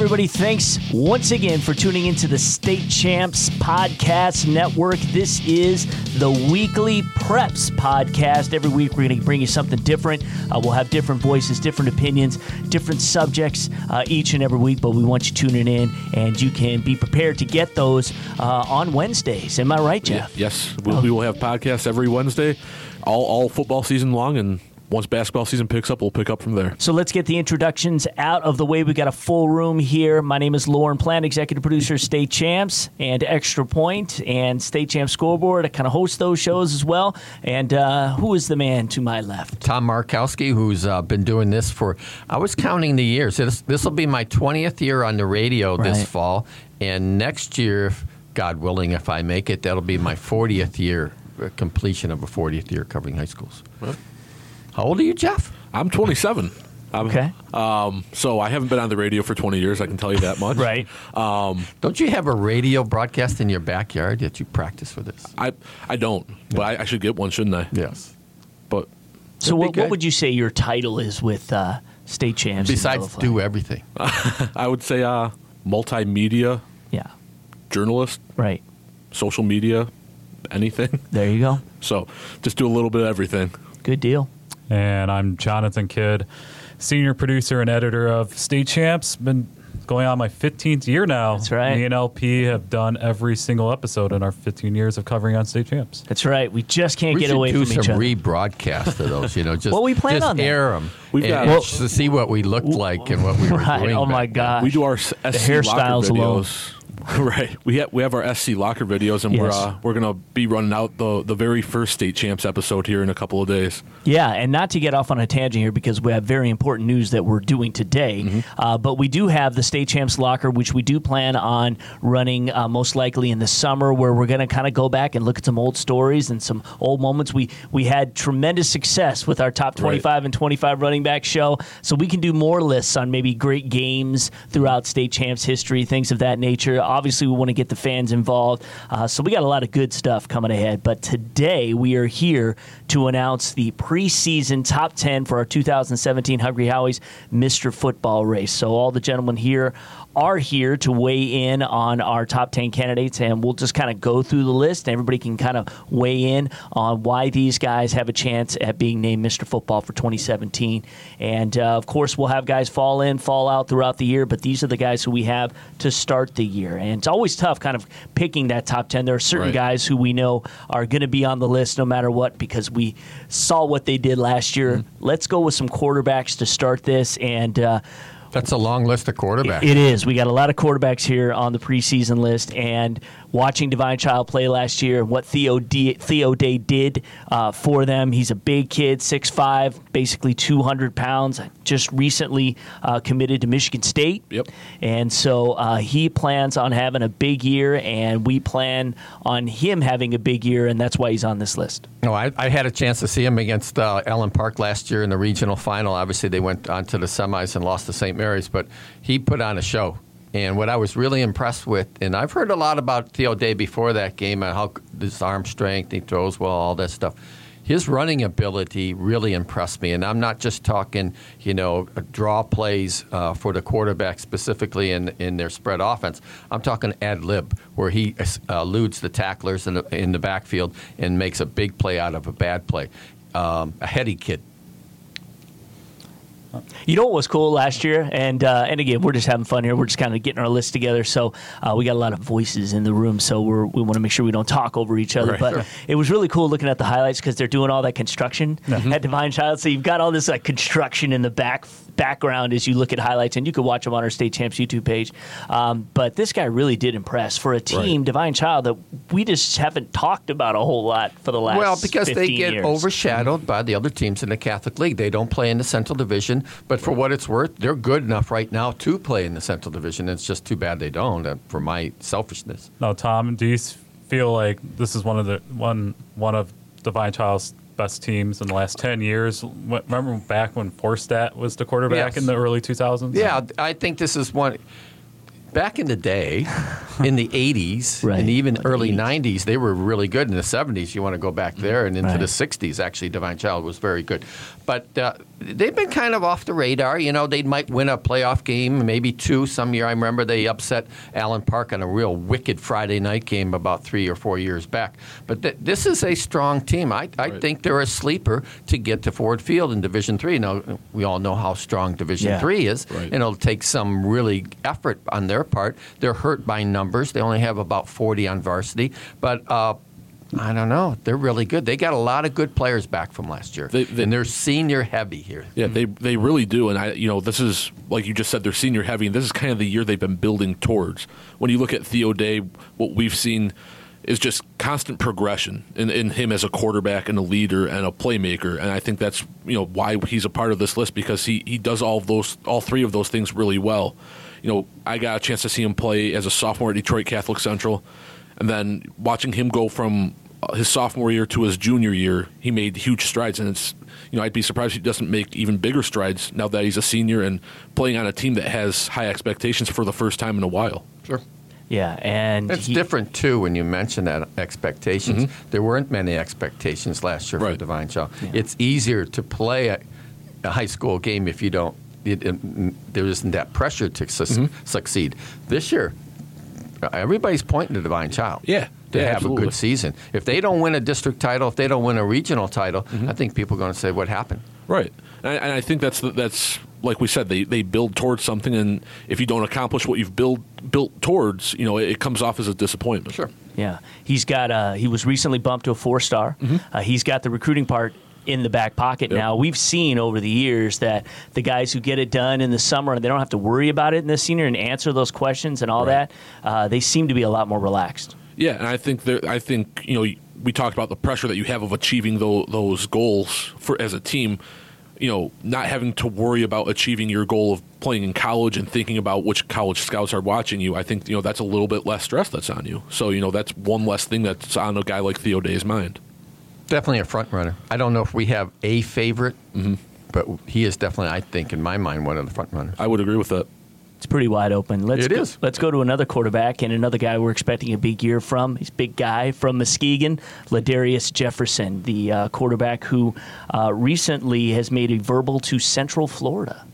everybody. Thanks once again for tuning into the State Champs Podcast Network. This is the weekly Preps podcast. Every week, we're going to bring you something different. Uh, we'll have different voices, different opinions, different subjects uh, each and every week, but we want you tuning in, and you can be prepared to get those uh, on Wednesdays. Am I right, Jeff? Yes, we'll, we will have podcasts every Wednesday, all, all football season long, and once basketball season picks up, we'll pick up from there. So let's get the introductions out of the way. We got a full room here. My name is Lauren Plant, executive producer, State Champs, and Extra Point, and State Champs Scoreboard. I kind of host those shows as well. And uh, who is the man to my left? Tom Markowski, who's uh, been doing this for, I was counting the years. This will be my 20th year on the radio Right. this fall. And next year, God willing, if I make it, that'll be my 40th year, uh, completion of a 40th year covering high schools. How old are you, Jeff? I'm 27. I'm, Okay. Um, so I haven't been on the radio for 20 years. I can tell you that much. Right. Um, Don't you have a radio broadcast in your backyard that you practice for this? I I don't, but I, I should get one, shouldn't I? Yes. But So what, what would you say your title is with uh, State Champs? Besides, do everything. I would say uh, multimedia Yeah. journalist, Right. social media, anything. There you go. So just do a little bit of everything. Good deal. And I'm Jonathan Kidd, senior producer and editor of State Champs. Been going on my 15th year now. That's right. Me and LP have done every single episode in our 15 years of covering on State Champs. That's right. We just can't we get should away do from each other. We should do some other. rebroadcast of those. You know, just Well, we plan just on that. air them. We've and, got- and Well- to see what we looked like and what we were right. doing. Oh back my then. gosh. We do our SC hairstyles locker alone. right. We have we have our SC locker videos, and we're uh, we're gonna be running out the the very first state champs episode here in a couple of days. Yeah, and not to get off on a tangent here because we have very important news that we're doing today. Mm-hmm. Uh, but we do have the State Champs Locker, which we do plan on running uh, most likely in the summer, where we're going to kind of go back and look at some old stories and some old moments. We we had tremendous success with our top 25 and 25 running back show, so we can do more lists on maybe great games throughout State Champs history, things of that nature. Obviously, we want to get the fans involved, uh, so we got a lot of good stuff coming ahead. But today we are here to announce the preseason top 10 for our 2017 Hungry Howies Mr. Football race. So all the gentlemen here are here to weigh in on our top 10 candidates, and we'll just kind of go through the list. And everybody can kind of weigh in on why these guys have a chance at being named Mr. Football for 2017. And uh, of course, we'll have guys fall in, fall out throughout the year, but these are the guys who we have to start the year. And it's always tough kind of picking that top 10. There are certain Right. guys who we know are going to be on the list no matter what because we saw what they did last year. Mm-hmm. Let's go with some quarterbacks to start this. And uh, That's a long list of quarterbacks. it is. We got a lot of quarterbacks here on the preseason list, and watching Divine Child play last year, what Theo D- Theo Day did uh, for them. He's a big kid, 6'5", basically two hundred pounds. Just recently uh, committed to Michigan State. Yep. And so uh, he plans on having a big year, and we plan on him having a big year, and that's why he's on this list. No, I, I had a chance to see him against uh, Allen Park last year in the regional final. Obviously, they went on to the semis and lost to St. Mary's, but he put on a show. And what I was really impressed with, and I've heard a lot about Theo Day before that game and how his arm strength, he throws well, all that stuff. His running ability really impressed me, and I'm not just talking, you know, draw plays uh, for the quarterback specifically in, in their spread offense. I'm talking ad lib, where he uh, eludes the tacklers in the, in the backfield and makes a big play out of a bad play. Um, a heady kid. You know what was cool last year, and uh, and again, we're just having fun here. We're just kind of getting our list together. So uh, we got a lot of voices in the room, so we're, we want to make sure we don't talk over each other. Right. But Sure. it was really cool looking at the highlights because they're doing all that construction at Divine Child. So you've got all this like construction in the back background as you look at highlights, and you can watch them on our State Champs YouTube page. Um, but this guy really did impress for a team, Divine Child, that we just haven't talked about a whole lot for the last. Well, because they get years. overshadowed by the other teams in the Catholic League. They don't play in the Central Division, but for what it's worth, they're good enough right now to play in the Central Division. It's just too bad they don't, uh, for my selfishness. Now, Tom, do you feel like this is one of the one one of Divine Child's best teams in the last ten years? Remember back when Forstat was the quarterback Yes. in the early 2000s? Yeah, I think this is one. Back in the day, in the 80s Right. and even early 80s. 90s, they were really good. In the 70s, you want to go back there, and into Right. the 60s, actually, Divine Child was very good. But uh, they've been kind of off the radar. You know, they might win a playoff game, maybe two. Some year, I remember they upset Allen Park on a real wicked Friday night game about three or four years back. But th- this is a strong team. I, I Right. think they're a sleeper to get to Ford Field in Division Three. Now, we all know how strong Division Yeah. Three is, Right. and it'll take some really effort on their part. They're hurt by numbers. They only have about 40 on varsity, but. Uh, I don't know. They're really good. They got a lot of good players back from last year, They- they- and they're senior heavy here. Yeah, they they really do, and I you know this is like you just said they're senior heavy, and this is kind of the year they've been building towards. When you look at Theo Day, what we've seen is just constant progression in, in him as a quarterback and a leader and a playmaker, and I think that's you know why he's a part of this list because he he does all of those all three of those things really well. You know, I got a chance to see him play as a sophomore at Detroit Catholic Central, and then watching him go from his sophomore year to his junior year, he made huge strides, and it's you know I'd be surprised if he doesn't make even bigger strides now that he's a senior and playing on a team that has high expectations for the first time in a while. Sure. Yeah, and It's he- different too when you mention that expectations. Mm-hmm. There weren't many expectations last year for Right. Divine Child. It's easier to play a, a high school game if you don't. It, it- there isn't that pressure to su- mm-hmm. succeed. This year, everybody's pointing to Divine Child. Yeah. To Yeah, have absolutely. a good season. If they don't win a district title, if they don't win a regional title, I think people are going to say, "What happened?" Right, and I, and I think that's the, that's like we said they, they build towards something, and if you don't accomplish what you've built built towards, you know it, it comes off as a disappointment. Sure. Yeah, he's got. Uh, he was recently bumped to a four star. Uh, he's got the recruiting part in the back pocket Yep. now. We've seen over the years that the guys who get it done in the summer and they don't have to worry about it in the senior and answer those questions and all Right. that. Uh, they seem to be a lot more relaxed. Yeah, and I think there, I think you know we talked about the pressure that you have of achieving those, those goals for as a team. You know, not having to worry about achieving your goal of playing in college and thinking about which college scouts are watching you. I think you know that's a little bit less stress that's on you. So you know that's one less thing that's on a guy like Theo Day's mind. Definitely a front runner. I don't know if we have a favorite, mm-hmm. but he is definitely, I think, in my mind, one of the front runners. I would agree with that. It's pretty wide open. Let's It go, is. Let's go to another quarterback and another guy we're expecting a big year from. He's a big guy from Muskegon, Ladarius Jefferson, the uh, quarterback who uh, recently has made a verbal to Central Florida.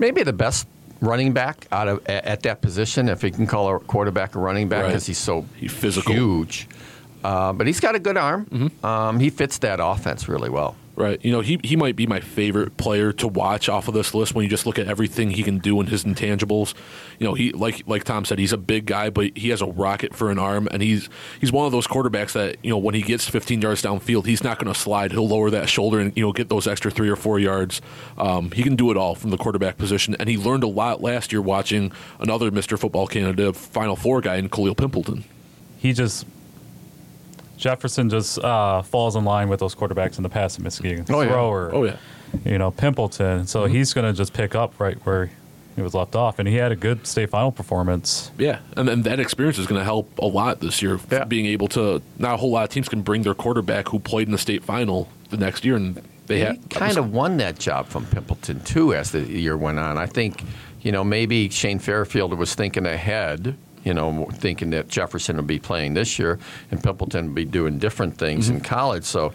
maybe the best running back out of a- at that position, if he can call a quarterback a running back, Right. because he's so He's physical. huge. Uh, but he's got a good arm. Um, he fits that offense really well. Right. You know, he, he might be my favorite player to watch off of this list when you just look at everything he can do in his intangibles. You know, he like like Tom said, he's a big guy, but he has a rocket for an arm and he's he's one of those quarterbacks that, you know, when he gets 15 yards downfield, he's not going to slide. He'll lower that shoulder and, you know, get those extra 3 or 4 yards. Um, he can do it all from the quarterback position and he learned a lot last year watching another Mr. Football candidate, Final Four guy in Khalil Pimpleton. He just Jefferson just uh, falls in line with those quarterbacks in the past in Muskegon. Oh, yeah. Thrower, Oh yeah. you know, Pimpleton. So he's going to just pick up right where he was left off, and he had a good state final performance. Yeah, and, and that experience is going to help a lot this year. Yeah. Being able to, not a whole lot of teams can bring their quarterback who played in the state final the next year, and they had kind of won that job from Pimpleton too as the year went on. I think, you know, maybe Shane Fairfield was thinking ahead. You know, thinking that Jefferson would be playing this year and Pimpleton would be doing different things in college. So,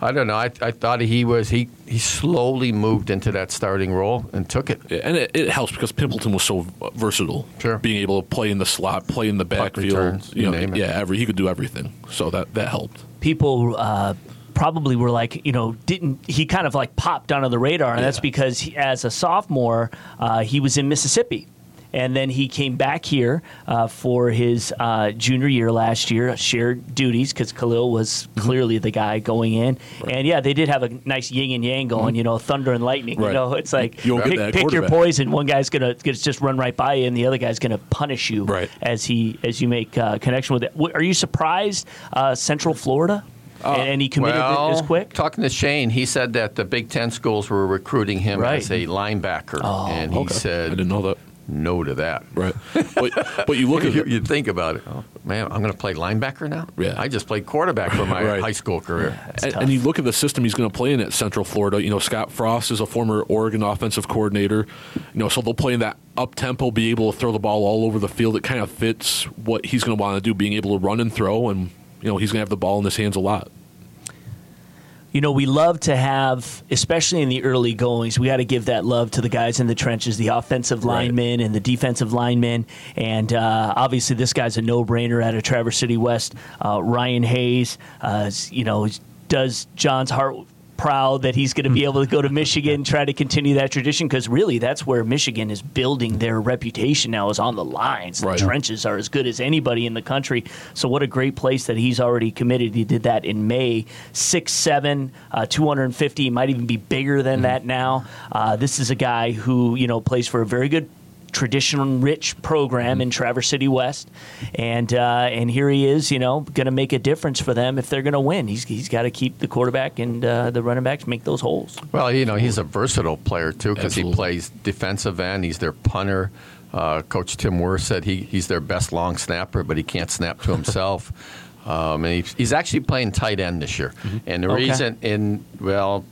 I don't know. I, I thought he was he he slowly moved into that starting role and took it. Yeah, and it, it helps because Pimpleton was so versatile. Sure. being able to play in the slot, play in the backfield, returns, you you know, name it. yeah, every he could do everything. So that that helped. people uh, probably were like, you know, didn't he kind of like popped under the radar, and that's because he, as a sophomore, uh, he was in Mississippi. And then he came back here uh, for his uh, junior year last year, shared duties because Khalil was Mm-hmm. clearly the guy going in. And yeah, they did have a nice yin and yang going, you know, thunder and lightning. You Mm-hmm. Know, it's like You'll pick, pick your poison. One guy's gonna, gonna just run right by you, and the other guy's gonna punish you Right. as he as you make uh, connection with it. Are you surprised, uh, Central Florida? and, and he committed well, it as quick. Talking to Shane, he said that the Big Ten schools were recruiting him Right. as a linebacker, Oh, and he Okay. I didn't know that. No to that. Right, but but you look at You, you think about it. Oh, man, I'm going to play linebacker now. Yeah. I just played quarterback for my Right. high school career. And, and you look at the system he's going to play in at Central Florida. You know, Scott Frost is a former Oregon offensive coordinator. You know, so they'll play in that up tempo, be able to throw the ball all over the field. It kind of fits what he's going to want to do, being able to run and throw, and you know he's going to have the ball in his hands a lot. You know, we love to have, especially in the early goings, we got to give that love to the guys in the trenches, the offensive Right. linemen and the defensive linemen. And uh, obviously, this guy's a no brainer out of Traverse City West. Uh, Ryan Hayes, uh, you know, does John's heart proud that he's going to be able to go to Michigan and try to continue that tradition because really that's where Michigan is building their reputation now is on the lines. Right. The trenches are as good as anybody in the country. So what a great place that he's already committed. He did that in May, six seven, uh, 250. He might even be bigger than that now. Uh, this is a guy who you know plays for a very good tradition rich program in Traverse City West, and uh, and here he is, you know, going to make a difference for them if they're going to win. He's he's got to keep the quarterback and uh, the running backs make those holes. Well, you know, he's a versatile player too because he plays defensive end. He's their punter. Uh, Coach Tim Wurth said he, he's their best long snapper, but he can't snap to himself. um, and he's, he's actually playing tight end this year. And the Okay. reason, in well,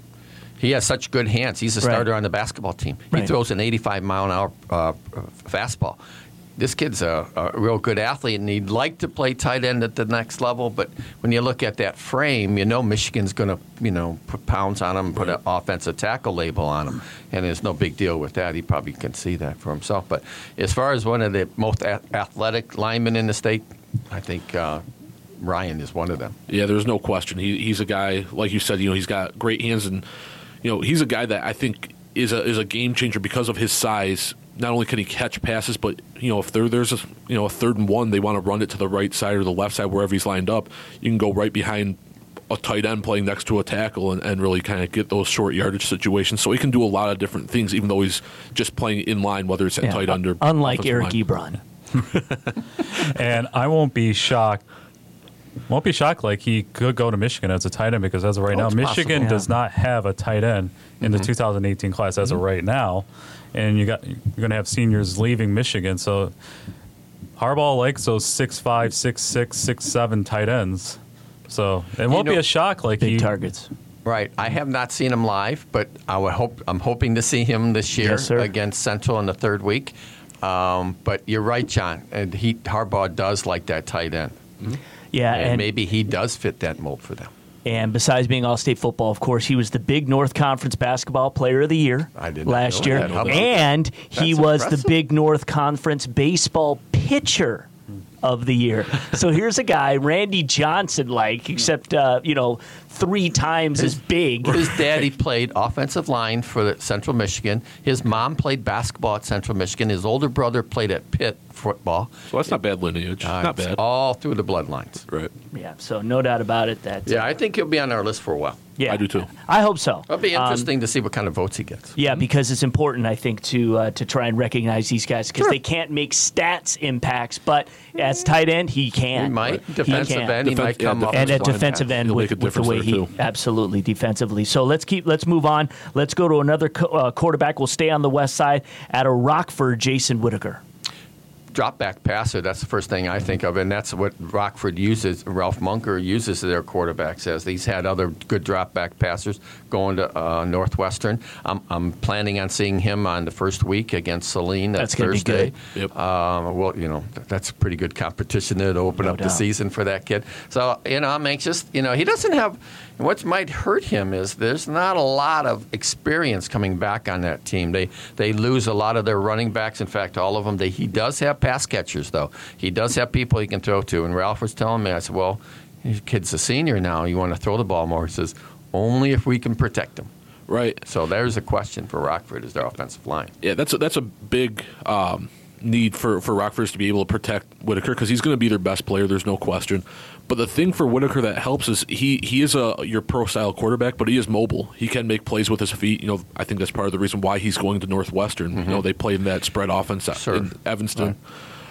he has such good hands. He's a Right. starter on the basketball team. He Right. throws an 85 mile an hour uh, fastball. This kid's a, a real good athlete, and he'd like to play tight end at the next level. But when you look at that frame, you know Michigan's going to, you know, put pounds on him, put an offensive tackle label on him, and there's no big deal with that. He probably can see that for himself. But as far as one of the most a- athletic linemen in the state, I think uh, Ryan is one of them. Yeah, there's no question. He, he's a guy, like you said, you know, he's got great hands, and you know, he's a guy that I think is a is a game changer because of his size. Not only can he catch passes, but you know, if there, there's a you know a third and one, they want to run it to the right side or the left side, wherever he's lined up. You can go right behind a tight end playing next to a tackle and, and really kind of get those short yardage situations. So he can do a lot of different things, even though he's just playing in line, whether it's at Yeah, tight end or unlike Eric line. Ebron. and I won't be shocked. Won't be shocked like he could go to Michigan as a tight end because as of right Oh, now, Michigan possible. does not have a tight end in the 2018 class as of right now, and you got you're going to have seniors leaving Michigan. So Harbaugh likes those six five, six six, six seven tight ends. So it won't know- be a shock like Big he, targets. Right. I have not seen him live, but I would hope I'm hoping to see him this year Yes, against Central in the third week. Um, but you're right, John. And he Harbaugh does like that tight end, Yeah, and, and maybe he does fit that mold for them. And besides being All-State football, of course, he was the Big North Conference Basketball Player of the Year last year, and he was impressive. the Big North Conference Baseball Pitcher of the Year. so here's a guy, Randy Johnson, like, except uh, you know, three times as big. His daddy played offensive line for Central Michigan. His mom played basketball at Central Michigan. His older brother played at Pitt football. So that's not bad lineage. Uh, not bad. All through the bloodlines. right. Yeah, so no doubt about it. That Yeah, I think he'll be on our list for a while. yeah, I do too. I hope so. It'll be Um, interesting to see what kind of votes he gets. Yeah, because it's important, I think, to uh, to try and recognize these guys because Sure. they can't make stats impacts, but as tight end, he can. He might. He Defensive can. end, he Defen- might yeah, come up and at defensive end with, with the way he too. absolutely defensively. So let's keep let's move on. Let's go to another co- uh, quarterback. We'll stay on the west side at a Rockford, Jason Whitaker. Drop back passer. That's the first thing I think of, and that's what Rockford uses. Ralph Munger uses their quarterbacks as. He's had other good drop back passers going to uh, Northwestern. I'm, I'm planning on seeing him on the first week against Saline. That's, That's gonna be Thursday. good. Yep. Um, well, you know that's pretty good competition there to open No up the season for that kid. So you know I'm anxious. You know he doesn't have. What might hurt him is there's not a lot of experience coming back on that team. They they lose a lot of their running backs. In fact, all of them. They, he does have pass catchers though. He does have people he can throw to. And Ralph was telling me, I said, well, your kid's a senior now. You want to throw the ball more? He says, only if we can protect him. Right. So there's a question for Rockford is their offensive line. Yeah, that's a, that's a big um, need for for Rockford to be able to protect Whitaker because he's going to be their best player. There's no question. But the thing for Whitaker that helps is he he is a your pro style quarterback, but he is mobile. He can make plays with his feet. You know, I think that's part of the reason why he's going to Northwestern. You know, they play in that spread offense Sure. in Evanston.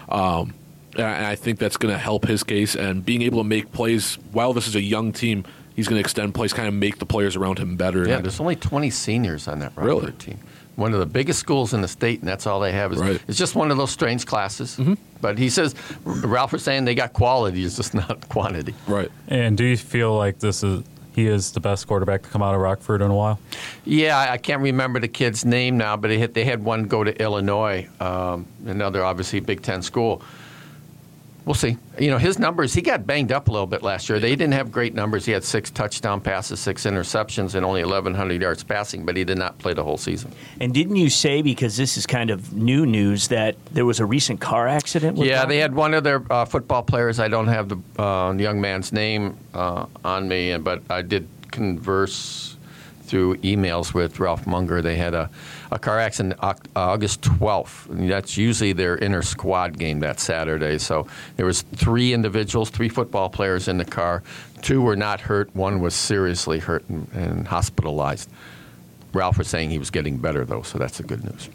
Um, and I think that's going to help his case and being able to make plays while this is a young team. He's going to extend plays, kind of make the players around him better. Yeah, And- there's only 20 seniors on that Rockford Really? team. One of the biggest schools in the state, and that's all they have. Is, Right. It's just one of those strange classes. Mm-hmm. But he says Ralph was saying they got quality, it's just not quantity. Right. And do you feel like this is he is the best quarterback to come out of Rockford in a while? Yeah, I- I can't remember the kid's name now, but they had, they had one go to Illinois, um, another obviously Big Ten school. We'll see. You know, his numbers, he got banged up a little bit last year. They didn't have great numbers. He had six touchdown passes, six interceptions, and only 1,100 yards passing, but he did not play the whole season. And didn't you say because this is kind of new news that there was a recent car accident? With Yeah, they had one of their uh, football players. I don't have the uh, young man's name uh, on me, but I did converse through emails with Ralph Munger. They had a, a car accident uh, August 12th. That's usually their inner squad game that Saturday. So there was three individuals, three football players in the car. Two were not hurt. One was seriously hurt and, and hospitalized. Ralph was saying he was getting better though, so that's the good news.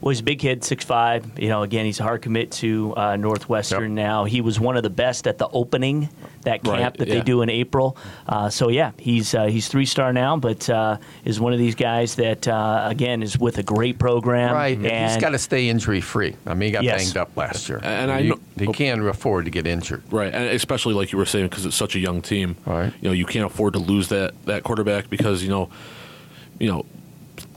Well, he's a big kid, 6'5". You know, again, he's a hard commit to uh, Northwestern Yep. now. He was one of the best at the opening, that camp Right, that they do in April. Uh, so, yeah, he's uh, he's three star now, but uh, is one of these guys that, uh, again, is with a great program. Right. And He's got to stay injury free. I mean, he got Yes. banged up last year. And I he, know- he can't afford to get injured. Right, and especially like you were saying, because it's such a young team. Right. You know, you can't afford to lose that that quarterback because you know, you know,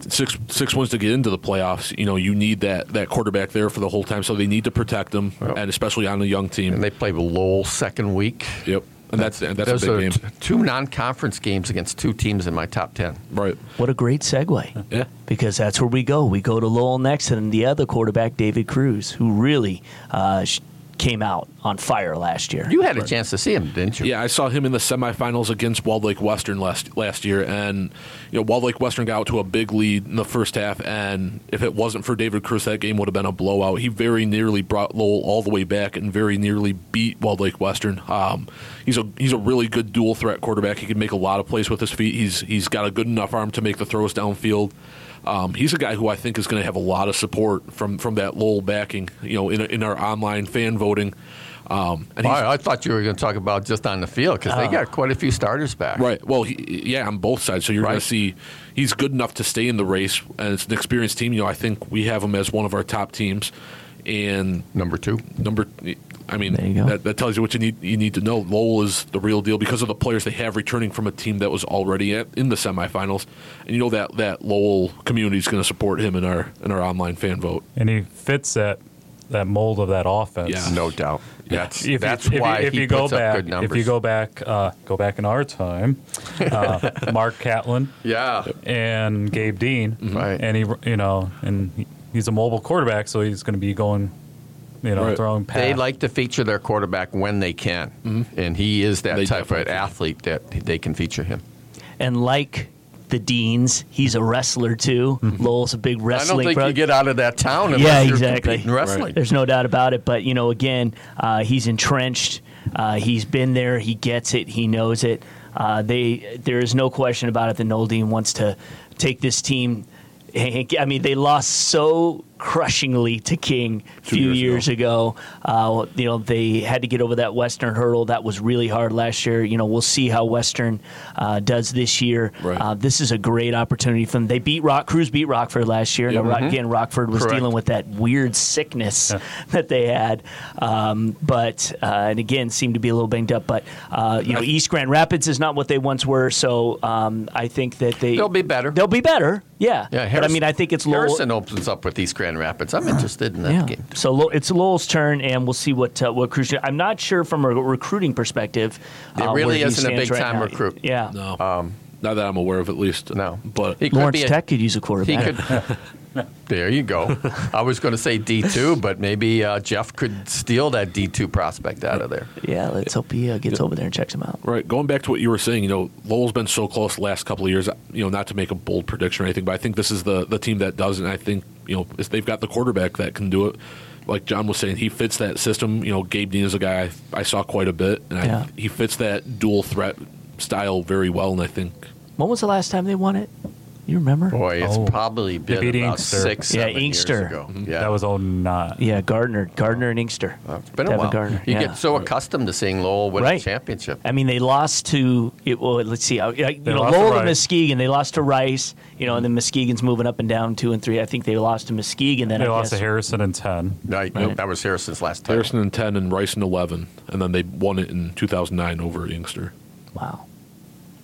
six six wins to get into the playoffs. You know, you need that that quarterback there for the whole time. So they need to protect him, Yep. and especially on a young team. And they play with Lowell second week. yep, and that's and that's Those a are big game. t- two non-conference games against two teams in my top ten. Right. what a great segue. Yeah. Because that's where we go. We go to Lowell next, and the other quarterback, David Cruz, who really uh, sh- came out on fire last year. You had a chance to see him, didn't you? Yeah, I saw him in the semifinals against Walled Lake Western last last year, and you know Walled Lake Western got out to a big lead in the first half, and if it wasn't for David Cruz, that game would have been a blowout. He very nearly brought Lowell all the way back and very nearly beat Walled Lake Western. Um, he's a he's a really good dual threat quarterback. He can make a lot of plays with his feet. He's he's got a good enough arm to make the throws downfield. Um, he's a guy who I think is going to have a lot of support from, from that Lowell backing, you know, in, in our online fan voting. Um, and he's, I, I thought you were going to talk about just on the field because they Oh. got quite a few starters back. Right. Well, he, yeah, on both sides. So you're going to see he's good enough to stay in the race, and it's an experienced team. You know, I think we have him as one of our top teams, and Number two. number. I mean, There you go. that, that tells you what you need. You need to know. Lowell is the real deal because of the players they have returning from a team that was already at, in the semifinals, and you know that that Lowell community is going to support him in our in our online fan vote. And he fits that that mold of that offense. Yeah. No doubt. That's, If you- that's if you, why if he you go puts up back, good numbers. if you go back, uh, go back in our time, uh, Mark Catlin yeah. and Gabe Dean, Right. and he, you know, and he- he's a mobile quarterback, so he's going to be going, you know, Right. throwing past. They like to feature their quarterback when they can, and he is that They type of definitely- athlete that they can feature him. And like the Deans, he's a wrestler too. Lowell's a big I don't wrestling. think pro- you get out of that town unless yeah, you're exactly. competing wrestling. There's no doubt about it. But you know, again, uh, he's entrenched. Uh, he's been there. He gets it. He knows it. Uh, they there is no question about it. that Noel Dean wants to take this team. I mean, they lost so crushingly to King a few years years ago. Uh, you know, they had to get over that Western hurdle. That was really hard last year. You know, we'll see how Western uh, does this year. Right. Uh, this is a great opportunity for them. They beat Rock Cruz beat Rockford last year. Yep. Now, Rock, again, Rockford was Correct. dealing with that weird sickness that they had, um, but uh, and again seemed to be a little banged up. But uh, you know, East Grand Rapids is not what they once were. So um, I think that they They'll be better. They'll be better. Yeah. Yeah, but I mean, I think it's Lowell. Harrison opens up with East Grand Rapids. I'm interested in that Yeah. game. So Low- it's Lowell's turn, and we'll see what uh, what Cruz. I'm not sure from a recruiting perspective. It uh, really where he isn't a Um, stands right big-time now. recruit. Yeah. No, not that I'm aware of, at least. No. but He could Lawrence be a- Tech could use a He quarterback. could. there you go. I was going to say D two, but maybe uh, Jeff could steal that D two prospect out of there. yeah, let's hope he uh, gets over there and checks him out. Right. Going back to what you were saying, you know, Lowell's been so close the last couple of years. You know, not to make a bold prediction or anything, but I think this is the the team that does, and I think you know if they've got the quarterback that can do it. Like John was saying, he fits that system. You know, Gabe Dean is a guy I, I saw quite a bit, and Yeah. I, he fits that dual threat style very well. And I think When was the last time they won it? You remember? Boy, it's Oh. probably been beat about Inkster. six, Yeah, seven years Inkster. ago. Mm-hmm. Yeah, That was oh nine. Yeah, Gardner, Gardner and Inkster. Uh, it's been a Devin while. Gardner, You yeah. get so accustomed to seeing Lowell win Right. a championship. I mean, they lost to it. Well, let's see. uh, You know, lost to Lowell and Rice. Muskegon. They lost to Rice. You know, and then Muskegon's moving up and down two and three. I think they lost to Muskegon. Then They I lost guess. to Harrison in ten. Right. Right. That was Harrison's last time. Harrison in 10 and Rice in 11, and then they won it in 2009 over at Inkster. Wow.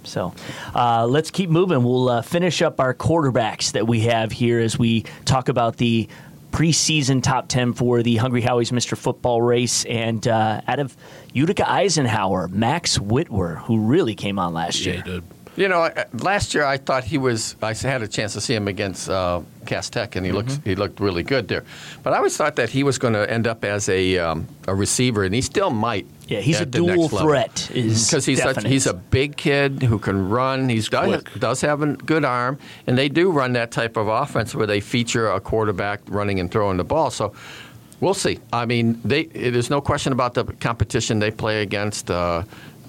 So uh, let's keep moving. We'll uh, finish up our quarterbacks that we have here as we talk about the preseason top 10 for the Hungry Howie's Mr. Football race. And uh, out of Utica Eisenhower, Max Whitwer, who really came on last Yeah, year. he did. You know, last year I thought he was. I had a chance to see him against uh, Cass Tech, and he looked Mm-hmm. he looked really good there. But I always thought that he was going to end up as a um, a receiver, and he still might. Yeah, he's a dual threat. Is because he's such, he's a big kid who can run. He's does, does have a good arm, and they do run that type of offense where they feature a quarterback running and throwing the ball. So we'll see. I mean, they there's no question about the competition they play against. Uh,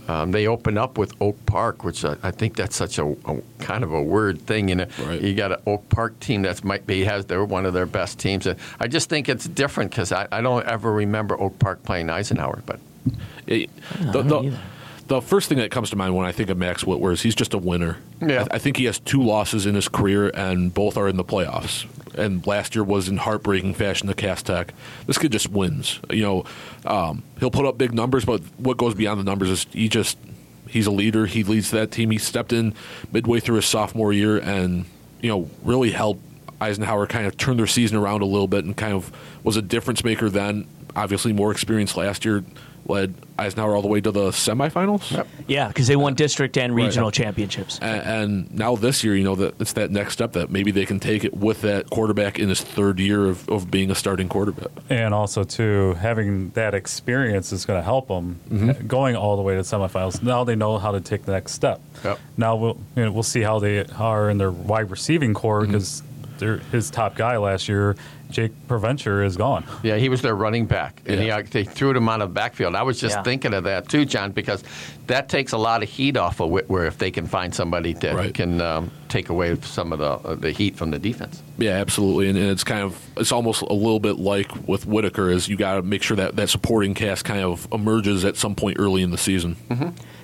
um, they open up with Oak Park, which I, I think that's such a, a kind of a weird thing. You know, Right. you got an Oak Park team that's might be has they're one of their best teams. And I just think it's different because I, I don't ever remember Oak Park playing Eisenhower, but. It- the, the, the first thing that comes to mind when I think of Max Whitwer is he's just a winner. Yeah. I, I think he has two losses in his career, and both are in the playoffs. And last year was in heartbreaking fashion to Cass Tech. This kid just wins. You know, um, he'll put up big numbers, but what goes beyond the numbers is he just he's a leader. He leads that team. He stepped in midway through his sophomore year, and you know really helped Eisenhower kind of turn their season around a little bit, and kind of was a difference maker then. Obviously, more experience last year led Eisenhower all the way to the semifinals. Yep. Yeah, because they won district and regional championships. And, and now this year, you know, that it's that next step that maybe they can take it with that quarterback in his third year of, of being a starting quarterback. And also, too, having that experience is going to help them Mm-hmm. going all the way to semifinals. Now they know how to take the next step. Yep. Now we'll you know, we'll see how they are in their wide receiving core Mm-hmm. because his top guy last year, Jake Preventure, is gone. Yeah, he was their running back, and Yeah. he, they threw him out of the backfield. I was just Yeah. thinking of that too, John, because that takes a lot of heat off of Whitwer if they can find somebody that Right. can um, take away some of the uh, the heat from the defense. Yeah, absolutely. And, and it's kind of it's almost a little bit like with Whitaker is you got to make sure that that supporting cast kind of emerges at some point early in the season.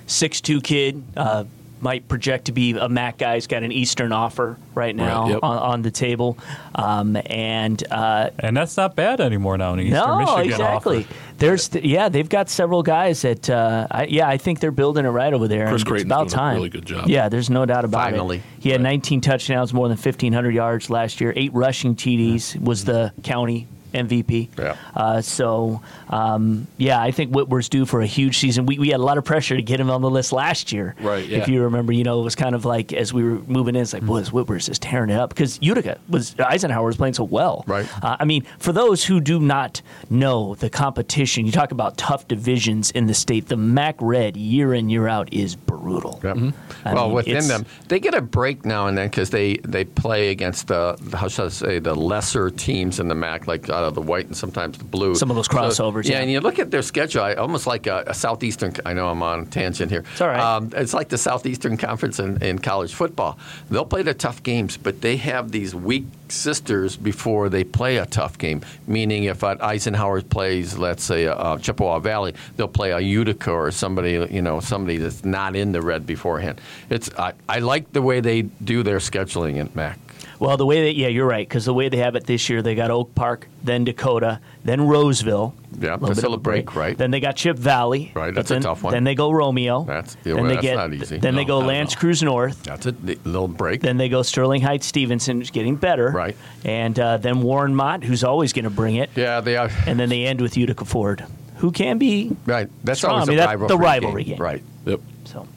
Six two kid. Uh, might project to be a MAC guy. He's got an Eastern offer right now Right, yep. on, on the table, um, and uh, And that's not bad anymore now in Eastern no, Michigan. exactly. offer. There's th- yeah, they've got several guys that uh, I, yeah, I think they're building it right over there. Chris it's Creighton's about doing a time. really good job. Yeah, there's no doubt about it. Finally. it. He had 19 touchdowns, more than 1,500 yards last year. Eight rushing TDs was the county MVP. Yeah. Uh, so um, yeah, I think Whitworth's due for a huge season. We, we had a lot of pressure to get him on the list last year. Right, If you remember, you know, it was kind of like as we were moving in, it's like, boy, this Whitwer's just tearing it up because Utica was Eisenhower was playing so well. Right. Uh, I mean, for those who do not know the competition, you talk about tough divisions in the state. The MAC Red year in year out is brutal. Yep. I Well, mean, within them, they get a break now and then because they, they play against the how should I say the lesser teams in the MAC, like out of the white and sometimes the blue. Some of those crossovers, yeah, yeah. and you look at their schedule, I, almost like a, a southeastern. I know I'm on a tangent here. It's all right. Um, it's like the southeastern conference in, in college football. They'll play the tough games, but they have these weak sisters before they play a tough game. Meaning, if uh, Eisenhower plays, let's say, uh, Chippewa Valley, they'll play a Utica or somebody, you know, somebody that's not in the red beforehand. It's I, I like the way they do their scheduling at MAC. Well, the way that yeah, you're right because the way they have it this year, they got Oak Park, then Dakota, then Roseville. Yeah, still a break, right? Then they got Chip Valley. Right, that's a then, tough one. Then they go Romeo. That's- then well, they that's get, not easy. Then they go L'Anse. Creuse North. That's a little break. Then they go Sterling Heights Stevenson, who's getting better. Right. And uh, then Warren Mott, who's always going to bring it. yeah, they are. And then they end with Utica Ford, who can be Right, that's Strong. always I mean, a rivalry the rivalry game. Right. Yep. So,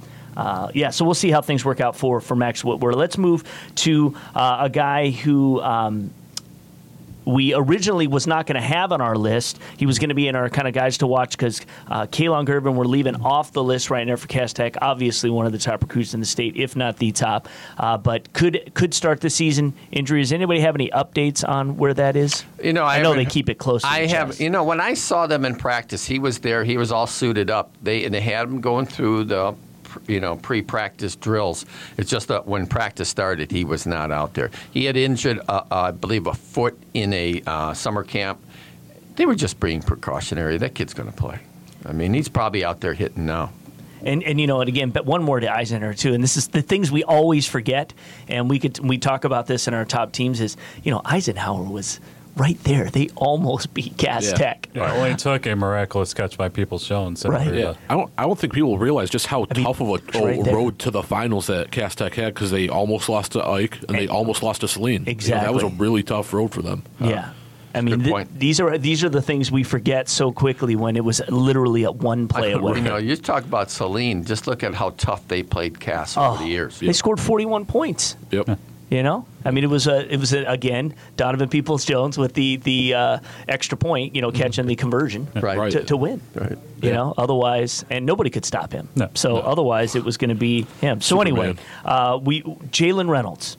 uh, yeah, so we'll see how things work out for for Max Whitwer. Let's move to uh, a guy who. Um, we originally was not going to have on our list. He was going to be in our kind of guys to watch because uh, Kalon Gervin we're leaving off the list right now for Cass Tech. Obviously, one of the top recruits in the state, if not the top. Uh, but could could start the season injury. Does anybody have any updates on where that is? You know, I, I know they keep it close. To I have, chest. you know, when I saw them in practice, he was there. He was all suited up. They and they had him going through the you know, pre-practice drills. It's just that when practice started, he was not out there. He had injured, uh, uh, I believe, a foot in a uh, summer camp. They were just being precautionary. That kid's going to play. I mean, he's probably out there hitting now. And and you know, and again, but one more to Eisenhower too. And this is the things we always forget. And we could we talk about this in our top teams. Is you know Eisenhower was right there. They almost beat Cass Yeah. Tech. It only took a miraculous catch by Peoples Jones. in Right. Yeah, I don't. I don't think people realize just how mean, tough of a, right a road to the finals that Cass Tech had because they almost lost to Ike and they eh, almost lost to Saline. You know, that was a really tough road for them. Yeah. I mean, th- these are these are the things we forget so quickly when it was literally at one play away. You know, you talk about Saline. Just look at how tough they played Cass Oh, over the years. They scored 41 points. Yep. You know, I mean, it was a, it was a, again Donovan Peoples Jones with the the uh, extra point. You know, catching the conversion Right. Right. to, to win. Right. You Yeah. know, otherwise, and nobody could stop him. No. So No. otherwise, it was going to be him. So anyway, uh, we Jalen Reynolds,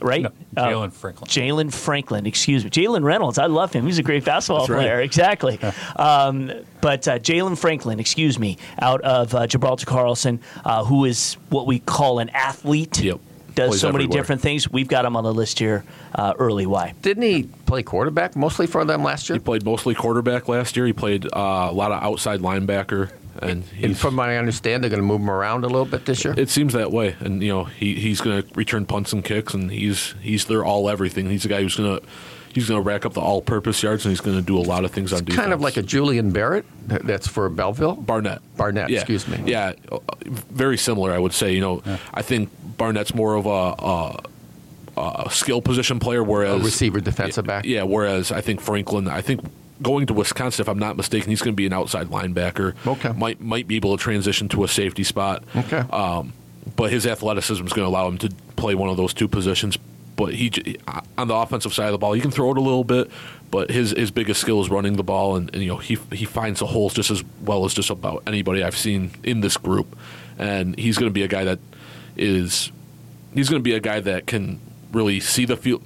right? No, Uh, Jalen Franklin. Jalen Franklin, excuse me. Jalen Reynolds, I love him. He's a great basketball That's right. player. Exactly. um, but uh, Jalen Franklin, excuse me, out of uh, Gibraltar Carlson, uh, who is what we call an athlete. Yep. Does Plays so many everywhere. different things. We've got him on the list here uh, early. Why? Didn't he play quarterback mostly for them last year? He played mostly quarterback last year. He played uh, a lot of outside linebacker, and And from what I understand, they're going to move him around a little bit this year. it seems that way. And you know, he, he's going to return punts and kicks, and he's he's their all everything. He's the guy who's going to he's going to rack up the all purpose yards, and he's going to do a lot of things on defense. kind of like a Julian Barrett. That's for Belleville. Barnett. Barnett, Yeah. excuse me. Yeah, uh, very similar. I would say. You know, I think Barnett's more of a, a, a skill position player, whereas A receiver, defensive back. Yeah, whereas I think Franklin, I think going to Wisconsin, if I'm not mistaken, he's going to be an outside linebacker. Okay. Might might be able to transition to a safety spot. Okay. Um, but his athleticism is going to allow him to play one of those two positions. But he on the offensive side of the ball, he can throw it a little bit. But his his biggest skill is running the ball, and, and you know he he finds the holes just as well as just about anybody I've seen in this group. And he's going to be a guy that is he's going to be a guy that can really see the field.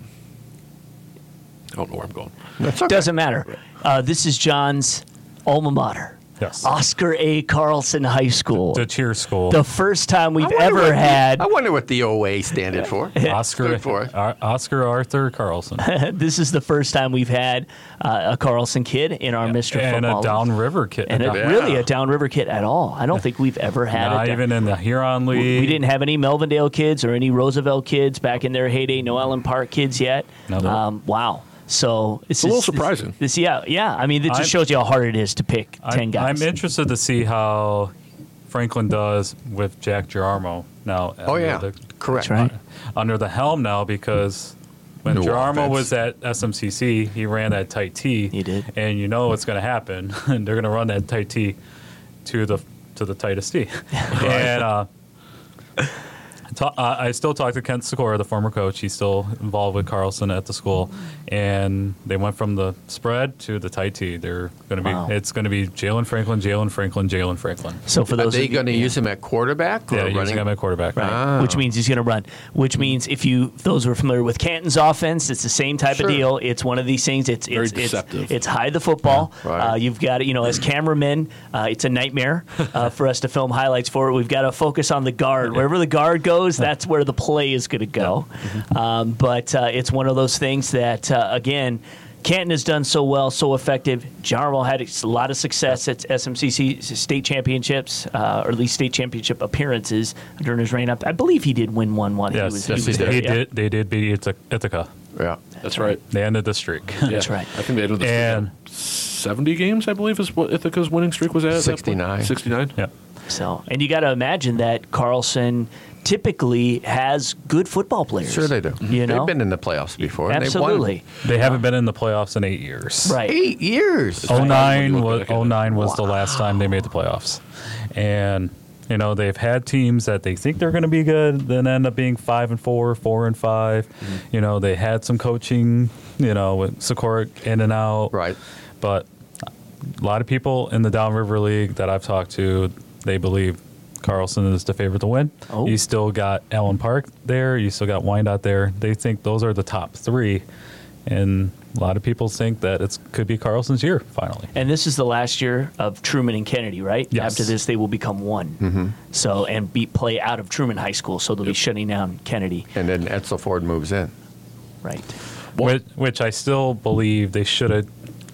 I don't know where I'm going. That's okay. Doesn't matter. Uh, this is John's alma mater, Yes. Oscar A. Carlson High School. The cheer school. the first time we've I wonder ever what the- had. I wonder what the OA standed for. Oscar Stood for. Ar- Oscar Arthur Carlson. this is the first time we've had uh, a Carlson kid in our Mr. and Football. a downriver kid. and a, Yeah. really a downriver kid at all. I don't think we've ever had it. Not a even in the Huron League. we didn't have any Melvindale kids or any Roosevelt kids back in their heyday. No Allen Park kids yet. No. Um, wow. So it's, a little it's- surprising. This, yeah, yeah. I mean, it just I'm- shows you how hard it is to pick ten I'm, guys. I'm interested to see how Franklin does with Jack Girarmo now. Oh under yeah, the- correct. Right. under the helm now because when New Jarmo was at SMCC, he ran that tight T. He did. and you know what's going to happen. They're going to run that tight T to the to the tightest T. and uh, ta- uh, I still talk to Kent Sikora, the former coach. He's still involved with Carlson at the school, and they went from the spread to the tight T. They're going to be. Wow. It's going to be Jalen Franklin, Jalen Franklin, Jalen Franklin. so for those, Are those they of going to yeah. use him at quarterback or Yeah, running? using him at quarterback. Right. Ah. Which means he's going to run. Which means if you those who are familiar with Canton's offense, it's the same type Sure. of deal. It's one of these things. It's Very it's it's, deceptive. it's hide the football. Right. Uh, you've got to, you know as cameramen, uh, it's a nightmare uh, for us to film highlights for it. We've got to focus on the guard. Wherever the guard goes, that's where the play is going to go. Um, but uh, it's one of those things that uh, again. Canton has done so well, so effective. Jarmo had a lot of success at SMCC state championships, uh, or at least state championship appearances during his reign up. I believe he did win one. One. Yes, he was, yes, he he was did. there, He yeah. did. They did beat Ithaca- Ithaca. Yeah. That's right. They ended the streak. Yeah. That's right. I think they ended the streak. And- seventy games. I believe is what Ithaca's winning streak was at. at that point. 69. Sixty-nine. yeah. So, and you got to imagine that Carlson typically has good football players. Sure they do. You know, They've been in the playoffs before. and they've won absolutely They haven't been in the playoffs in eight years. right. Eight years. Oh When nine was back at oh it. nine was the last time they made the playoffs, and you know they've had teams that they think they're going to be good, then end up being five and four, four and 5 Mm-hmm. You know they had some coaching, you know with Sikora in and out, Right. But a lot of people in the Downriver League that I've talked to, they believe Carlson is the favorite to win. Oh. You still got Allen Park there. You still got Wyandotte there. They think those are the top three. and a lot of people think that it could be Carlson's year finally. And this is the last year of Truman and Kennedy, right? Yes. After this, they will become one. Mm-hmm. So and be play out of Truman High School. So they'll be shutting down Kennedy, And then Edsel Ford moves in. right? Which, which I still believe they should have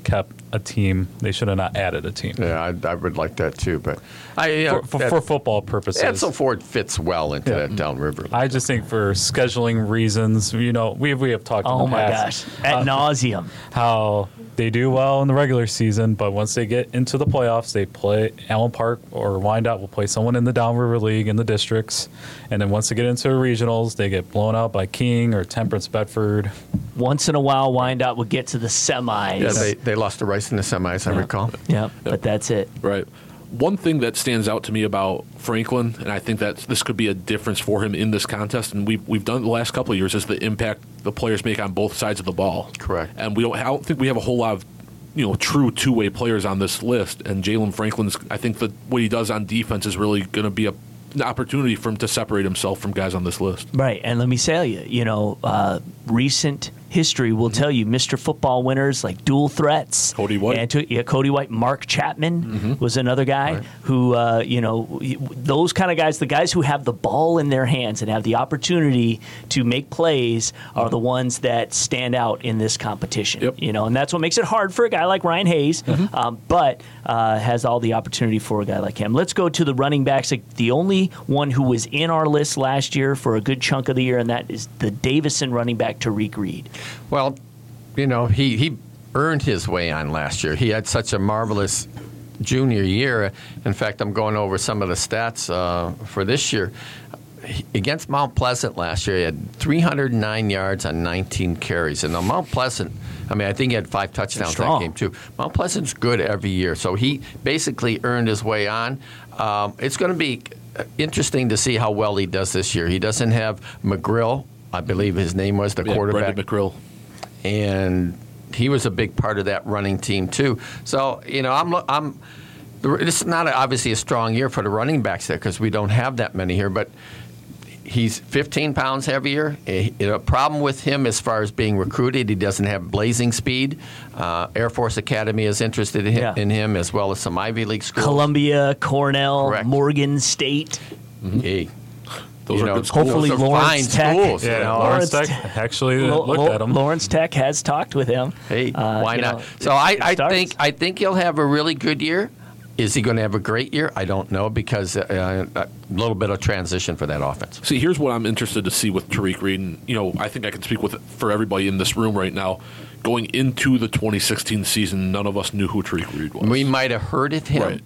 kept a team. They should have not added a team Yeah, I, I would like that too. But I, you know, for, for, that- for football purposes. Edsel Ford fits well into Yeah. that downriver. I just think for scheduling reasons, you know, we we have talked. in Oh the my past gosh, at nauseum. how they do well in the regular season, but once they get into the playoffs, they play Allen Park or Wyandotte will play someone in the Downriver League in the districts, and then once they get into the regionals, they get blown out by King or Temperance Bedford. Once in a while, Wyandotte would get to the semis. yeah, they, they lost to Rice in the semis, I recall. Yeah, but that's it. Right. One thing that stands out to me about Franklin, and I think that this could be a difference for him in this contest, and we've we've done it the last couple of years, is the impact the players make on both sides of the ball. Correct. And we don't. I don't think we have a whole lot of, you know, true two way players on this list. And Jalen Franklin's. I think that what he does on defense is really going to be a, an opportunity for him to separate himself from guys on this list. Right, and let me tell you, you know, uh, recent history will tell you, Mr. Football winners like dual threats. Cody White. and to, yeah, Cody White, Mark Chapman Mm-hmm. was another guy Right. who, uh, you know, those kind of guys, the guys who have the ball in their hands and have the opportunity to make plays, are the ones that stand out in this competition. Yep. You know, and that's what makes it hard for a guy like Ryan Hayes, Mm-hmm. um, but uh, has all the opportunity for a guy like him. Let's go to the running backs. The only one who was in our list last year for a good chunk of the year, and that is the Davison running back Tariq Reed. Well, you know, he, he earned his way on last year. He had such a marvelous junior year. In fact, I'm going over some of the stats uh, for this year. He- Against Mount Pleasant last year, he had 309 yards on 19 carries. And now Mount Pleasant, I mean, I think he had five touchdowns that game too. Mount Pleasant's good every year, so he basically earned his way on. Um, it's going to be interesting to see how well he does this year. He doesn't have McGrill, I believe his name was the Yeah, quarterback Brendan McCrill. and he was a big part of that running team too. So you know, I'm I'm. This is not obviously a strong year for the running backs there because we don't have that many here, but. He's 15 pounds heavier. A, a problem with him as far as being recruited, he doesn't have blazing speed. Uh, Air Force Academy is interested in, Yeah. in him as well as some Ivy League schools. Columbia, Cornell, Correct. Morgan State. Hey, Those you are know, good schools. Hopefully those are Lawrence fine Tech. schools. Yeah, you know. Lawrence Lawrence Tech actually Lo- looked Lo- at him. Lawrence Tech has talked with him. Hey, Uh, why not? know, so I, it I think I think he'll have a really good year. Is he going to have a great year? I don't know because uh, a little bit of transition for that offense. See, here's what I'm interested to see with Tariq Reed. And, you know, I think I can speak with for everybody in this room right now. Going into the 2016 season, none of us knew who Tariq Reed was. We might have heard of him, Right.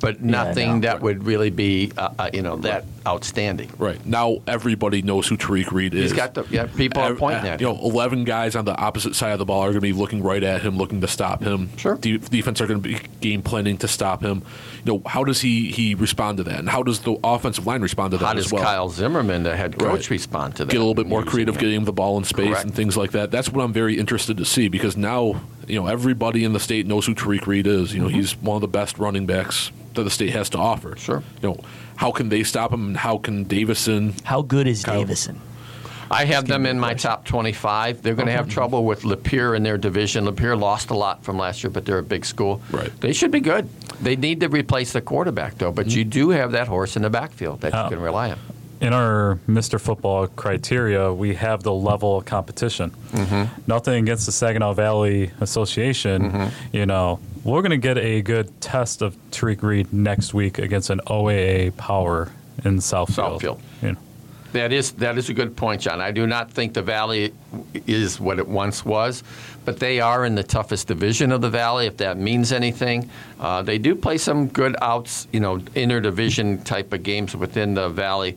But nothing no. that would really be uh, uh, you know that outstanding. right now, everybody knows who Tariq Reed is. He's got the yeah, people are pointing uh, at you him. know, 11 guys on the opposite side of the ball are going to be looking right at him, looking to stop him. Sure. De- defense are going to be game planning to stop him. You know, how does he he respond to that, and how does the offensive line respond to that How as does well? Kyle Zimmerman, the head coach, Right. respond to that? Get a little bit more creative, him. getting him the ball in space Correct. and things like that. That's what I'm very interested to see because now, you know, everybody in the state knows who Tariq Reed is. You know, he's one of the best running backs that the state has to offer. Mm-hmm. Sure. You know, how can they stop him, and how can Davison? How good is Kyle- Davison? I have them in my top 25. They're going to have trouble with Lapeer in their division. Lapeer lost a lot from last year, but they're a big school. Right. They should be good. They need to replace the quarterback, though. But you do have that horse in the backfield that Oh. you can rely on. In our Mr. Football criteria, we have the level of competition. Nothing against the Saginaw Valley Association. You know, we're going to get a good test of Tariq Reed next week against an OAA power in Southfield. Southfield. You know, That is that is a good point, John. I do not think the Valley is what it once was, but they are in the toughest division of the Valley, if that means anything. Uh, they do play some good outs, you know, interdivision type of games within the Valley,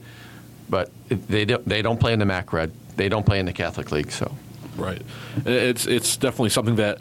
but they don't, they don't play in the MAC Red. They don't play in the Catholic League, so. Right. It's it's definitely something that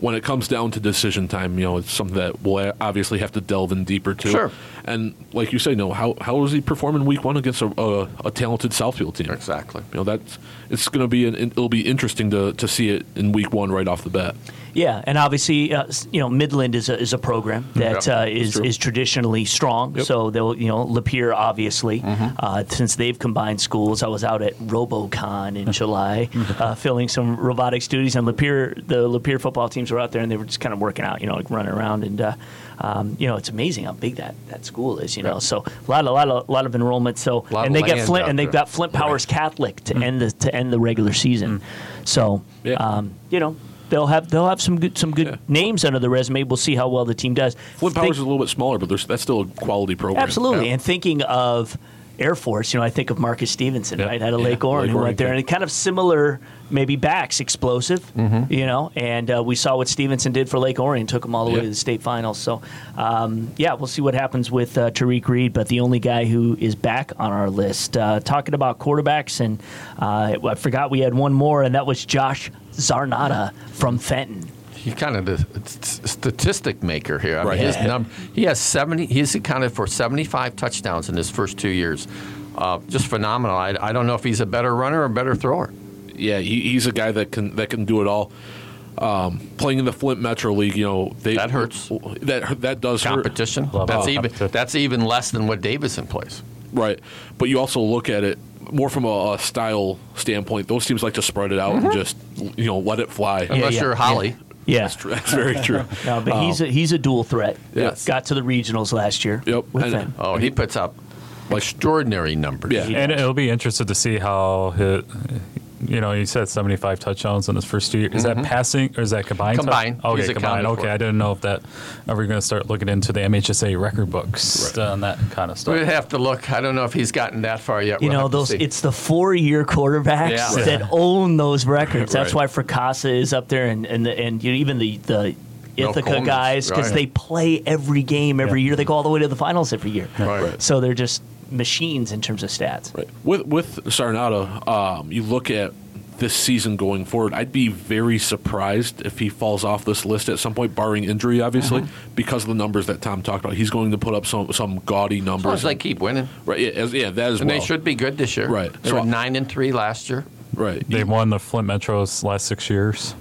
when it comes down to decision time, you know, it's something that we'll obviously have to delve in deeper to. Sure. And like you say, no, how how does he perform in week one against a, a, a talented Southfield team? Exactly. You know, that's it's going to be an, it'll be interesting to to see it in week one right off the bat. Yeah, and obviously, uh, you know, Midland is a, is a program that Yep, uh, is true. is traditionally strong. Yep. So they'll, you know, Lapeer obviously, Mm-hmm. uh, since they've combined schools. I was out at RoboCon in July, uh, filming some robotics duties, and Lapeer, the Lapeer football teams were out there, and they were just kind of working out, you know, like running around, and uh, um, you know, it's amazing how big that, that school is, you know. So a lot, a lot, of, lot of enrollment. So and they get Flint, and they've got Flint Powers Catholic to end the to end the regular season. So Yeah. um, you know they'll have they'll have some good some good Yeah. names under the resume. We'll see how well the team does. Flint Think- Powers is a little bit smaller, but that's still a quality program. absolutely. Yeah. And thinking of Air Force, you know, I think of Marcus Stevenson, right, out of Yeah, Lake Orion, Lake who went there, yeah. and kind of similar, maybe backs, explosive, Mm-hmm. you know. And uh, we saw what Stevenson did for Lake Orion, took them all the way to the state finals. So, um, yeah, we'll see what happens with uh, Tariq Reed, but the only guy who is back on our list. Uh, talking about quarterbacks, and uh, I forgot we had one more, and that was Josh Zarnata from Fenton. He's kind of the statistic maker here. I Right. mean, his Yeah. num- he has 70. He's accounted for 75 touchdowns in his first two years. Uh, just phenomenal. I, I don't know if he's a better runner or a better thrower. Yeah, he, he's a guy that can that can do it all. Um, playing in the Flint Metro League, you know, they, That hurts. That that does. Competition. Love That's even Competition. that's even less than what Davison plays. Right. But you also look at it more from a, a style standpoint. Those teams like to spread it out and just you know let it fly. Unless yeah, you're Holly. Yeah. That's, true. That's very true. No, but he's a, he's a dual threat. Yes. Got to the regionals last year. Yep. With And- them. Oh, he puts up extraordinary numbers. Yeah. And it'll be interesting to see how his, you know, you said 75 touchdowns in his first two years. Is that passing or is that combined? Mm-hmm. Combined. Okay, combined. Okay. I didn't know if that. Are we going to start looking into the MHSA record books and that kind of stuff? We'd have to look. I don't know if he's gotten that far yet. You We'll know those. It's the four-year quarterbacks Yeah. that own those records. That's Right. why Fracassa is up there, and and the, and you know, even the the Ithaca Coleman's, guys because right. they play every game every Yeah. year. They go all the way to the finals every year. Right. So they're just machines in terms of stats. Right. With with Zarnata, um, you look at this season going forward. I'd be very surprised if he falls off this list at some point, barring injury, obviously, Uh-huh. because of the numbers that Tom talked about. He's going to put up some some gaudy As long numbers. as they keep winning, right. Yeah, as, yeah that as and well. they should be good this year. Right. They So- were nine and three last year. Right. They've won the Flint Metros last six years.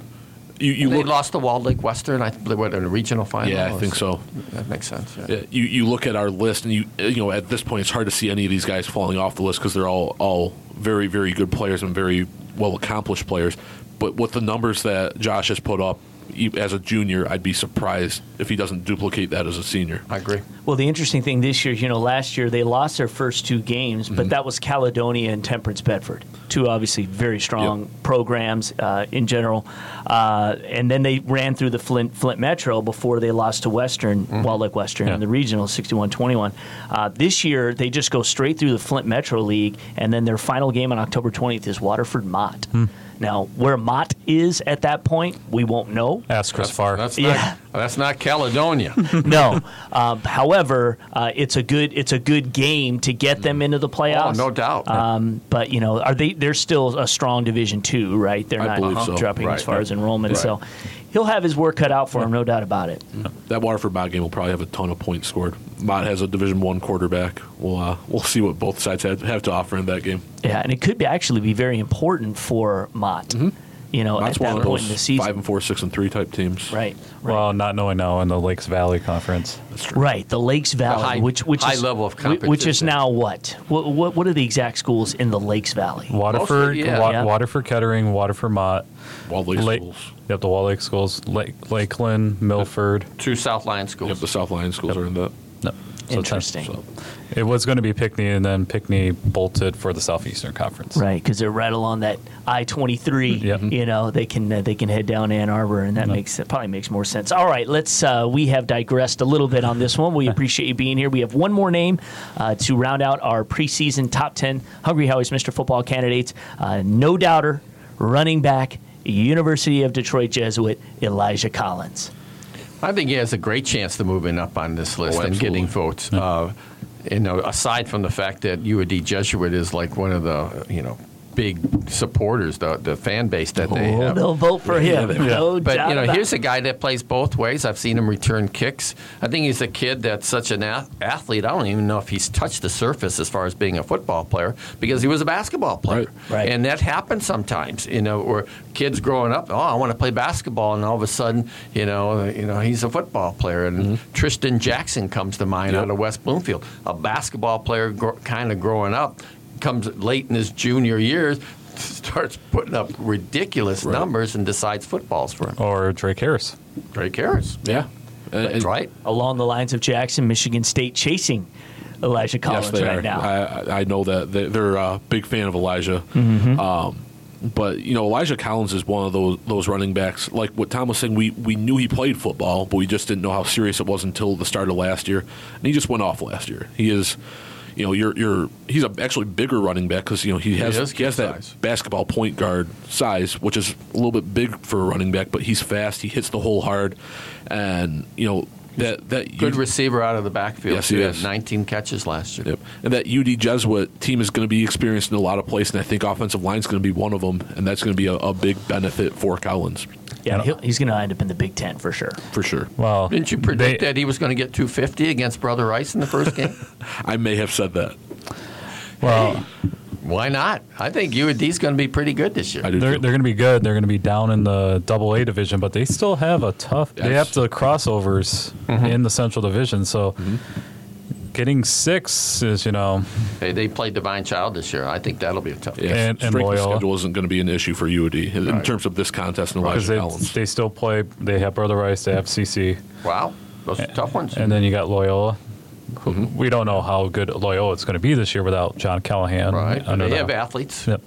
You, you they look. lost to Walled Lake Western. I believe what in a regional final. Yeah, I oh, think so. That makes sense. Yeah. Yeah, you, you look at our list, and you you know at this point it's hard to see any of these guys falling off the list because they're all all very very good players and very well accomplished players. But with the numbers that Josh has put up as a junior, I'd be surprised if he doesn't duplicate that as a senior. I agree. Well, the interesting thing this year, you know, last year they lost their first two games, Mm-hmm. but that was Caledonia and Temperance Bedford, two obviously very strong Yep. programs uh, in general. Uh, and then they ran through the Flint Flint Metro before they lost to Western, Mm-hmm. Walled Lake Western, Yeah. in the regional 61-21. Uh, this year they just go straight through the Flint Metro League, and then their final game on October 20th is Waterford Mott. Hmm. Now, where Mott is at that point, we won't know. Ask Chris Farr. That's Yeah. not. That's not Caledonia. no. Um, however, uh, it's a good it's a good game to get them into the playoffs. Oh, no doubt. Um, but you know, are they? They're still a strong Division two, right? They're I not believe so. dropping as Right. far as enrollment. Right. So he'll have his work cut out for him, no doubt about it. That Waterford Mott game will probably have a ton of points scored. Mott has a Division One quarterback. We'll uh, we'll see what both sides have, have to offer in that game. Yeah, and it could be actually be very important for Mott. You know, Mott's at one that of point in the season. five and four, six and three type teams. Right. Right. Well, not knowing now in the Lakes Valley Conference. That's true. Right, the Lakes Valley, high- which which high is level of whi- which is now what? What what, what are the exact schools in the Lakes Valley? Waterford, yeah. Wa- Yeah. Waterford Kettering, Waterford Mott, Walled Lake Lake, schools. Yep, the Walled Lake schools, Lake, Lakeland, Milford. Two South Lyon schools. Yep, the South Lyon schools are in that. No, so Interesting. So It was going to be Pinckney, and then Pinckney bolted for the Southeastern Conference. Right, because they're right along that I twenty three. Yep. You know, they can uh, they can head down Ann Arbor, and that Yep. makes it probably makes more sense. All right, let's. Uh, we have digressed a little bit on this one. We appreciate you being here. We have one more name uh, to round out our preseason top ten Hungry Howie's Mr. Football candidates. Uh, no doubter, running back, University of Detroit Jesuit Elijah Collins. I think he has a great chance to moving up on this list Oh, and getting absolutely. votes. Uh, you know, aside from the fact that U of D Jesuit is like one of the you know big supporters, the the fan base that they Oh, have. they'll vote for him. they will. No But you know, about here's a guy that plays both ways. I've seen him return kicks. I think he's a kid that's such an ath- athlete. I don't even know if he's touched the surface as far as being a football player because he was a basketball player. Right. Right. And that happens sometimes. You know, where kids growing up, oh, I want to play basketball, and all of a sudden, you know, you know, he's a football player. And mm-hmm. Tristan Jackson comes to mind Yep. out of West Bloomfield, a basketball player, gr- kind of growing up, comes late in his junior years. Starts putting up ridiculous Right. numbers and decides football's for him. Or Drake Harris. Drake Harris. Yeah, And- That's right. Along the lines of Jackson, Michigan State chasing Elijah Collins Yes, they right are. now. I, I know that They- they're a big fan of Elijah. Mm-hmm. Um, but you know, Elijah Collins is one of those those running backs. Like what Tom was saying, we we knew he played football, but we just didn't know how serious it was until the start of last year, and he just went off last year. He is. You know, you're you're he's a actually bigger running back because you know he has is he has that size. basketball point guard size, which is a little bit big for a running back, but he's fast. He hits the hole hard, and you know that that Good you- receiver out of the backfield. Yes, he is. 19 catches last year. Yep. And that UD Jesuit team is going to be experienced in a lot of places, and I think offensive line is going to be one of them, and that's going to be a, a big benefit for Collins yeah, he'll, he's going to end up in the Big Ten for sure. for sure. Well, Didn't you predict they- that he was going to get 250 against Brother Rice in the first game? I may have said that. Well, Why not? I think U of D's going to be pretty good this year. I do. they're, they're going to be good. They're going to be down in the Double A division, but they still have a tough. They have the crossovers mm-hmm. in the Central Division, so mm-hmm. Getting six is you know They, they played Divine Child this year. I think that'll be a tough yeah, and- and strength of Loyola. schedule isn't going to be an issue for UD in, in Right. terms of this contest and because Elijah they, Collins. they still play. They have Brother Rice, they have CC, Wow. Those are tough ones. and then you got Loyola. who- We don't know how good Loyola is going to be this year without John Callahan. right. under They the- have athletes. Yep.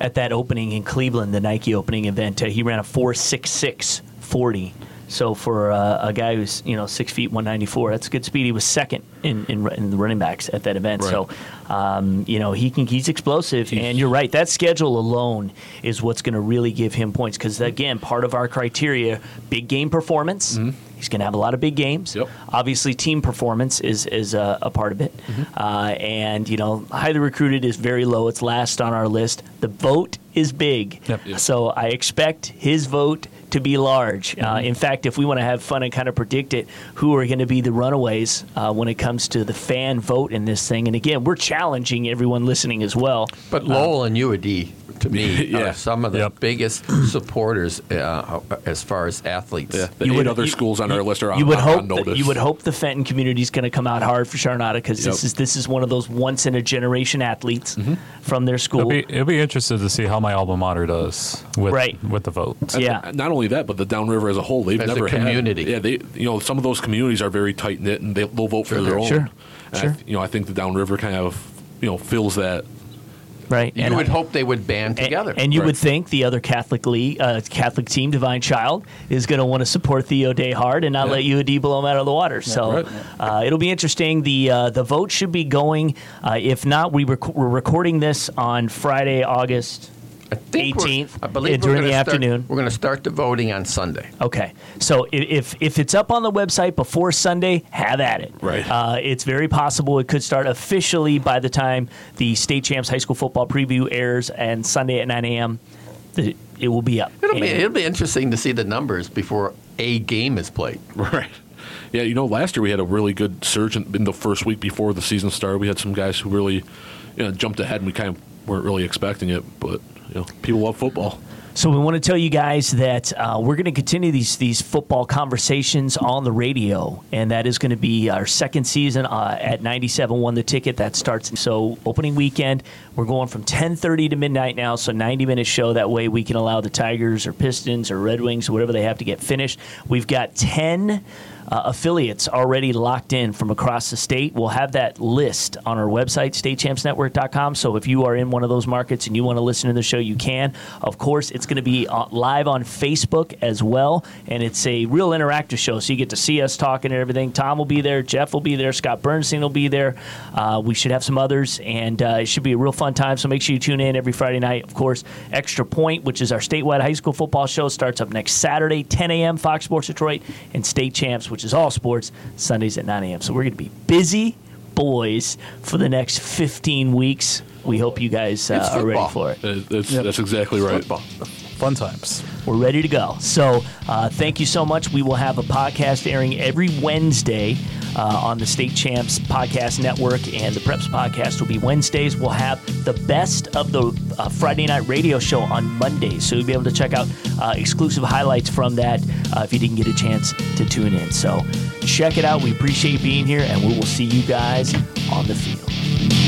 At that opening in Cleveland, the Nike opening event, uh, he ran a 4.66 40. So for uh, a guy who's you know six feet one ninety four, that's good speed. He was second in, in, in the running backs at that event. Right. So um, you know he can he's explosive, and you're right. That schedule alone is what's going to really give him points because again, part of our criteria, big game performance. He's going to have a lot of big games. Mm-hmm. Yep. Obviously, team performance is is a, a part of it, uh, and you know highly recruited is very low. It's last on our list. The vote is big, Yep. Yep. so I expect his vote to be large. Uh, Mm-hmm. in fact, if we want to have fun and kind of predict it, who are going to be the runaways uh, when it comes to the fan vote in this thing? And again, we're challenging everyone listening as well. But Lowell and U of D, to me, Yeah. are some of the Yep. biggest supporters uh, as far as athletes. yeah, the You would- other you- schools on our list are on, you would on- hope on that, notice. you would hope the Fenton community is going to come out hard for Charnada because this is this is one of those once in a generation athletes Mm-hmm. from their It'll school. be, it'll be interested to see how my alma mater does with Right. with the vote. yeah. And Not only that, but the downriver as a whole, they've As a never community. Had, yeah, they you know some of those communities are very tight knit, and they, they'll vote for their own. Sure. Sure. I, you know, I think the downriver kind of you know fills that. Right. You And would I- hope they would band together. And, you Right. would think the other Catholic league, uh, Catholic team, Divine Child, is going to want to support Theo Day hard and not Yeah. let U of D blow them out of the water. So right. uh, it'll be interesting. The uh, the vote should be going. Uh, if not, we rec- we're recording this on Friday, August. I think we're- 18th, I believe during the start- afternoon. We're going to start the voting on Sunday. Okay, so if if it's up on the website before Sunday, have at it. Right. Uh, it's very possible it could start officially by the time the state champs high school football preview airs, and Sunday at 9 a.m. the- It will be up. It'll be it'll be interesting to see the numbers before a game is played. Right. Yeah, you know, last year we had a really good surge in, in the first week before the season started. We had some guys who really, you know, jumped ahead, and we kind of weren't really expecting it. But you know, people love football. So we want to tell you guys that uh, we're going to continue these these football conversations on the radio, and that is going to be our second season uh, at 97 Won the Ticket. That starts so opening weekend. We're going from 10:30 to midnight now, so 90 minute show. That way we can allow the Tigers or Pistons or Red Wings or whatever they have to get finished. We've got 10 uh, affiliates already locked in from across the state. We'll have that list on our website, statechampsnetwork.com. So if you are in one of those markets and you want to listen to the show, you can. Of course, it's going to be uh, live on Facebook as well, and it's a real interactive show. So you get to see us talking and everything. Tom will be there, Jeff will be there, Scott Bernstein will be there. Uh, we should have some others, and uh, it should be a real fun time. So make sure you tune in every Friday night. Of course, Extra Point, which is our statewide high school football show, starts up next Saturday, 10 a.m. Fox Sports Detroit, and State Champs, which is all sports, Sundays at 9 a.m. So we're going to be busy boys for the next 15 weeks. We hope you guys uh, are ready for it. Uh, That's, Yep. that's exactly right. Fun times. We're ready to go. So, uh, thank you so much. We will have a podcast airing every Wednesday uh, on the State Champs Podcast Network, and the Preps Podcast will be Wednesdays. We'll have the best of the uh, Friday Night Radio Show on Mondays, so you'll be able to check out uh, exclusive highlights from that uh, if you didn't get a chance to tune in. So, check it out. We appreciate being here, and we will see you guys on the field.